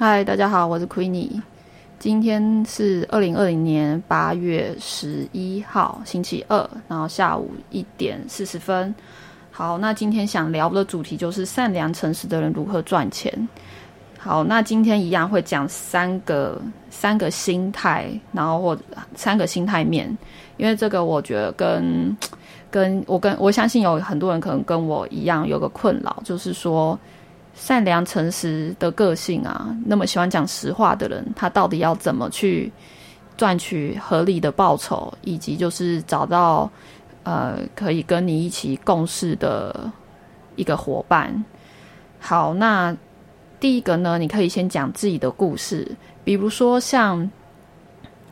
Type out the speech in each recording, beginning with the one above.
嗨，大家好，我是 Queenie。今天是二零二零年八月十一号，星期二，然后下午一点四十分。好，那今天想聊的主题就是善良诚实的人如何赚钱。好，那今天一样会讲三个三个心态，然后或三个心态面，因为这个我觉得跟跟我跟我相信有很多人可能跟我一样有个困扰，就是说。善良诚实的个性啊，那么喜欢讲实话的人，他到底要怎么去赚取合理的报酬，以及就是找到呃可以跟你一起共事的一个伙伴？好，那第一个呢，你可以先讲自己的故事，比如说像。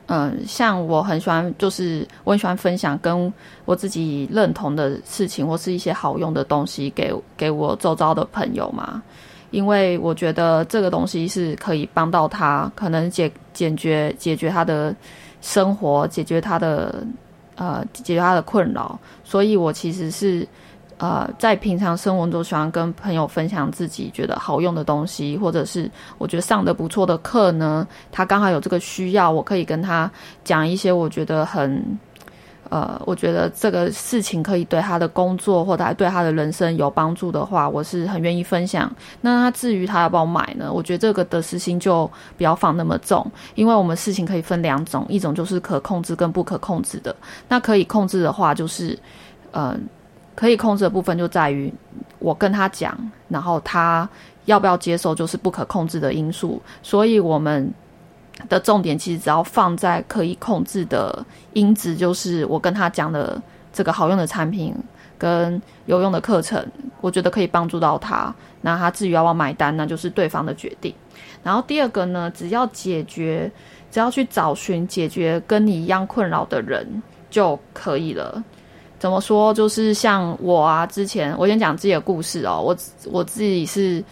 嗯，像我很喜欢，就是我很喜欢分享跟我自己认同的事情，或是一些好用的东西给给我周遭的朋友嘛。因为我觉得这个东西是可以帮到他，可能解解决解决他的生活，解决他的呃解决他的困扰，所以我其实是。呃，在平常生活中，喜欢跟朋友分享自己觉得好用的东西，或者是我觉得上的不错的课呢，他刚好有这个需要，我可以跟他讲一些我觉得很，呃，我觉得这个事情可以对他的工作或者对他的人生有帮助的话，我是很愿意分享。那他至于他要不要买呢？我觉得这个得失心就不要放那么重，因为我们事情可以分两种，一种就是可控制跟不可控制的。那可以控制的话，就是嗯。可以控制的部分就在于我跟他讲，然后他要不要接受，就是不可控制的因素。所以我们的重点其实只要放在可以控制的因子，就是我跟他讲的这个好用的产品跟有用的课程，我觉得可以帮助到他。那他至于要不要买单，那就是对方的决定。然后第二个呢，只要解决，只要去找寻解决跟你一样困扰的人就可以了。怎么说？就是像我啊，之前我先讲自己的故事哦。我我自己是，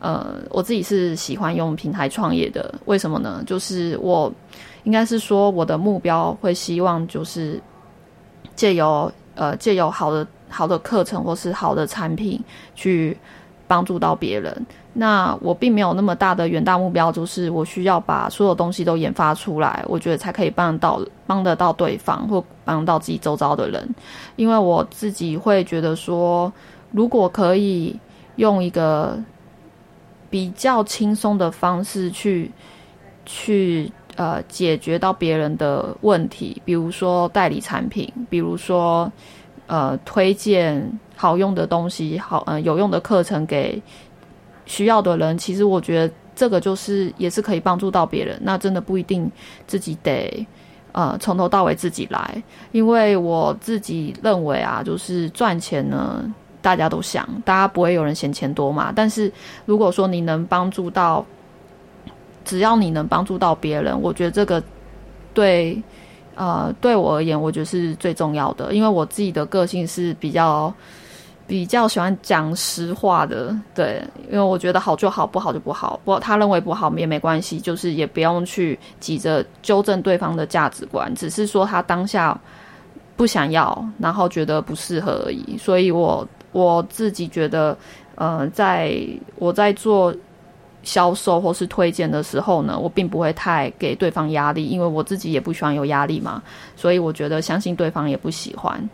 呃，我自己是喜欢用平台创业的。为什么呢？就是我应该是说，我的目标会希望就是借由呃借由好的好的课程或是好的产品去帮助到别人。那我并没有那么大的远大目标，就是我需要把所有东西都研发出来，我觉得才可以帮到帮得到对方或帮到自己周遭的人。因为我自己会觉得说，如果可以用一个比较轻松的方式去去呃解决到别人的问题，比如说代理产品，比如说呃推荐好用的东西，好呃有用的课程给。需要的人，其实我觉得这个就是也是可以帮助到别人。那真的不一定自己得呃从头到尾自己来，因为我自己认为啊，就是赚钱呢，大家都想，大家不会有人嫌钱多嘛。但是如果说你能帮助到，只要你能帮助到别人，我觉得这个对呃对我而言，我觉得是最重要的。因为我自己的个性是比较。比较喜欢讲实话的，对，因为我觉得好就好，不好就不好，不他认为不好也没关系，就是也不用去急着纠正对方的价值观，只是说他当下不想要，然后觉得不适合而已。所以我我自己觉得，呃，在我在做销售或是推荐的时候呢，我并不会太给对方压力，因为我自己也不喜欢有压力嘛，所以我觉得相信对方也不喜欢。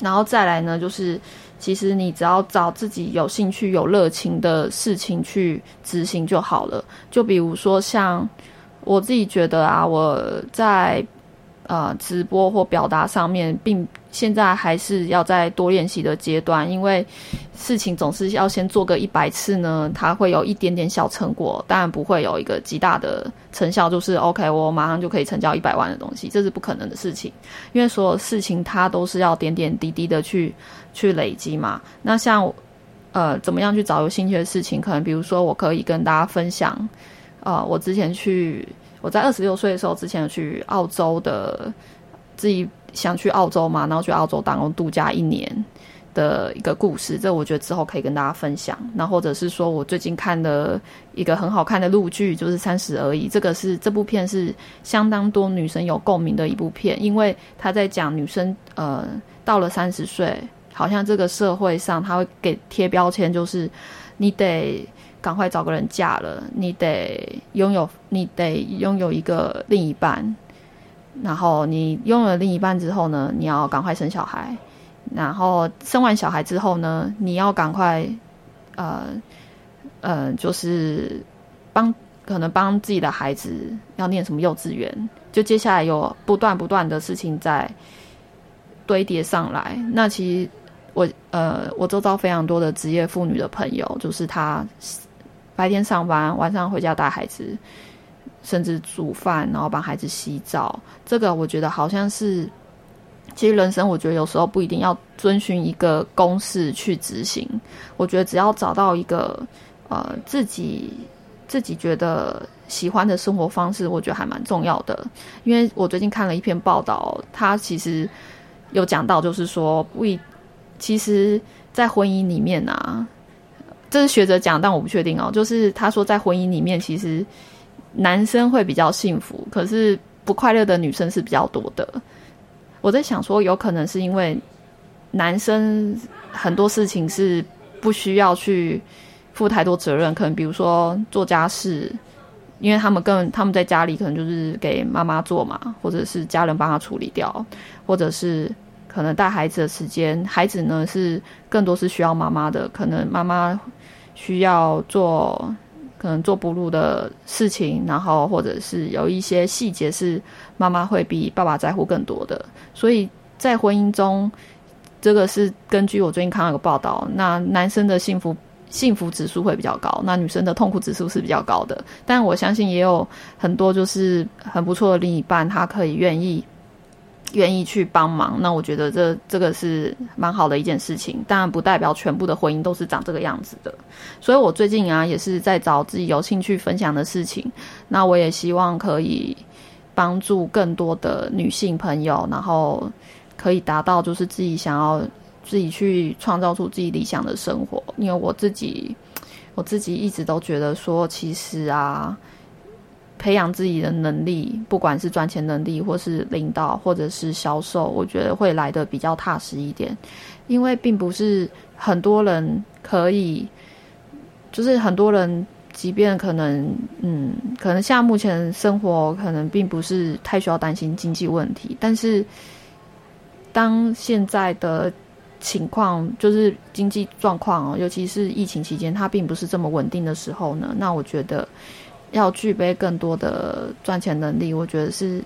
然后再来呢，就是。其实你只要找自己有兴趣、有热情的事情去执行就好了。就比如说，像我自己觉得啊，我在呃直播或表达上面，并现在还是要在多练习的阶段，因为事情总是要先做个一百次呢，它会有一点点小成果，当然不会有一个极大的成效，就是 OK，我马上就可以成交一百万的东西，这是不可能的事情，因为所有事情它都是要点点滴滴的去。去累积嘛？那像，呃，怎么样去找有兴趣的事情？可能比如说，我可以跟大家分享，呃，我之前去，我在二十六岁的时候，之前有去澳洲的，自己想去澳洲嘛，然后去澳洲打工度假一年的一个故事。这我觉得之后可以跟大家分享。那或者是说我最近看的一个很好看的录剧，就是《三十而已》。这个是这部片是相当多女生有共鸣的一部片，因为他在讲女生，呃，到了三十岁。好像这个社会上，他会给贴标签，就是你得赶快找个人嫁了，你得拥有，你得拥有一个另一半，然后你拥有另一半之后呢，你要赶快生小孩，然后生完小孩之后呢，你要赶快，呃，呃，就是帮可能帮自己的孩子要念什么幼稚园，就接下来有不断不断的事情在堆叠上来，那其实我呃，我周遭非常多的职业妇女的朋友，就是她。白天上班，晚上回家带孩子，甚至煮饭，然后帮孩子洗澡。这个我觉得好像是，其实人生我觉得有时候不一定要遵循一个公式去执行。我觉得只要找到一个呃自己自己觉得喜欢的生活方式，我觉得还蛮重要的。因为我最近看了一篇报道，他其实有讲到，就是说，为其实，在婚姻里面啊。这是学者讲，但我不确定哦。就是他说，在婚姻里面，其实男生会比较幸福，可是不快乐的女生是比较多的。我在想说，有可能是因为男生很多事情是不需要去负太多责任，可能比如说做家事，因为他们更他们在家里可能就是给妈妈做嘛，或者是家人帮他处理掉，或者是。可能带孩子的时间，孩子呢是更多是需要妈妈的。可能妈妈需要做，可能做哺乳的事情，然后或者是有一些细节是妈妈会比爸爸在乎更多的。所以在婚姻中，这个是根据我最近看到一个报道，那男生的幸福幸福指数会比较高，那女生的痛苦指数是比较高的。但我相信也有很多就是很不错的另一半，他可以愿意。愿意去帮忙，那我觉得这这个是蛮好的一件事情。当然，不代表全部的婚姻都是长这个样子的。所以我最近啊，也是在找自己有兴趣分享的事情。那我也希望可以帮助更多的女性朋友，然后可以达到就是自己想要自己去创造出自己理想的生活。因为我自己，我自己一直都觉得说，其实啊。培养自己的能力，不管是赚钱能力，或是领导，或者是销售，我觉得会来的比较踏实一点。因为并不是很多人可以，就是很多人，即便可能，嗯，可能现在目前生活可能并不是太需要担心经济问题，但是当现在的情况就是经济状况哦，尤其是疫情期间，它并不是这么稳定的时候呢，那我觉得。要具备更多的赚钱能力，我觉得是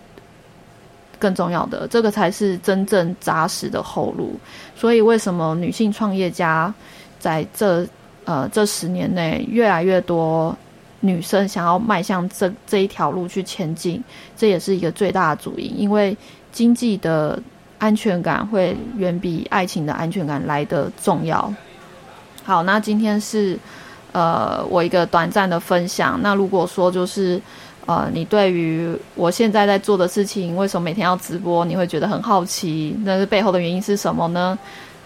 更重要的。这个才是真正扎实的后路。所以，为什么女性创业家在这呃这十年内越来越多女生想要迈向这这一条路去前进？这也是一个最大的主因。因为经济的安全感会远比爱情的安全感来的重要。好，那今天是。呃，我一个短暂的分享。那如果说就是，呃，你对于我现在在做的事情，为什么每天要直播，你会觉得很好奇？那是背后的原因是什么呢？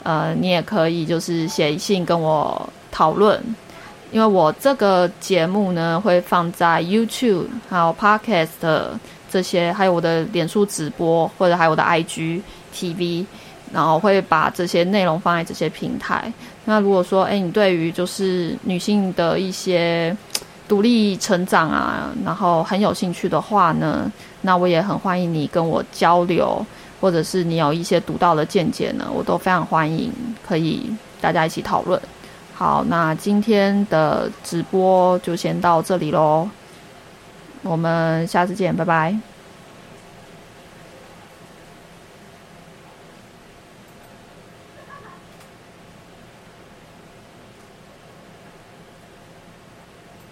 呃，你也可以就是写信跟我讨论，因为我这个节目呢会放在 YouTube 还有 Podcast 这些，还有我的脸书直播或者还有我的 IG TV。然后会把这些内容放在这些平台。那如果说，哎，你对于就是女性的一些独立成长啊，然后很有兴趣的话呢，那我也很欢迎你跟我交流，或者是你有一些独到的见解呢，我都非常欢迎，可以大家一起讨论。好，那今天的直播就先到这里喽，我们下次见，拜拜。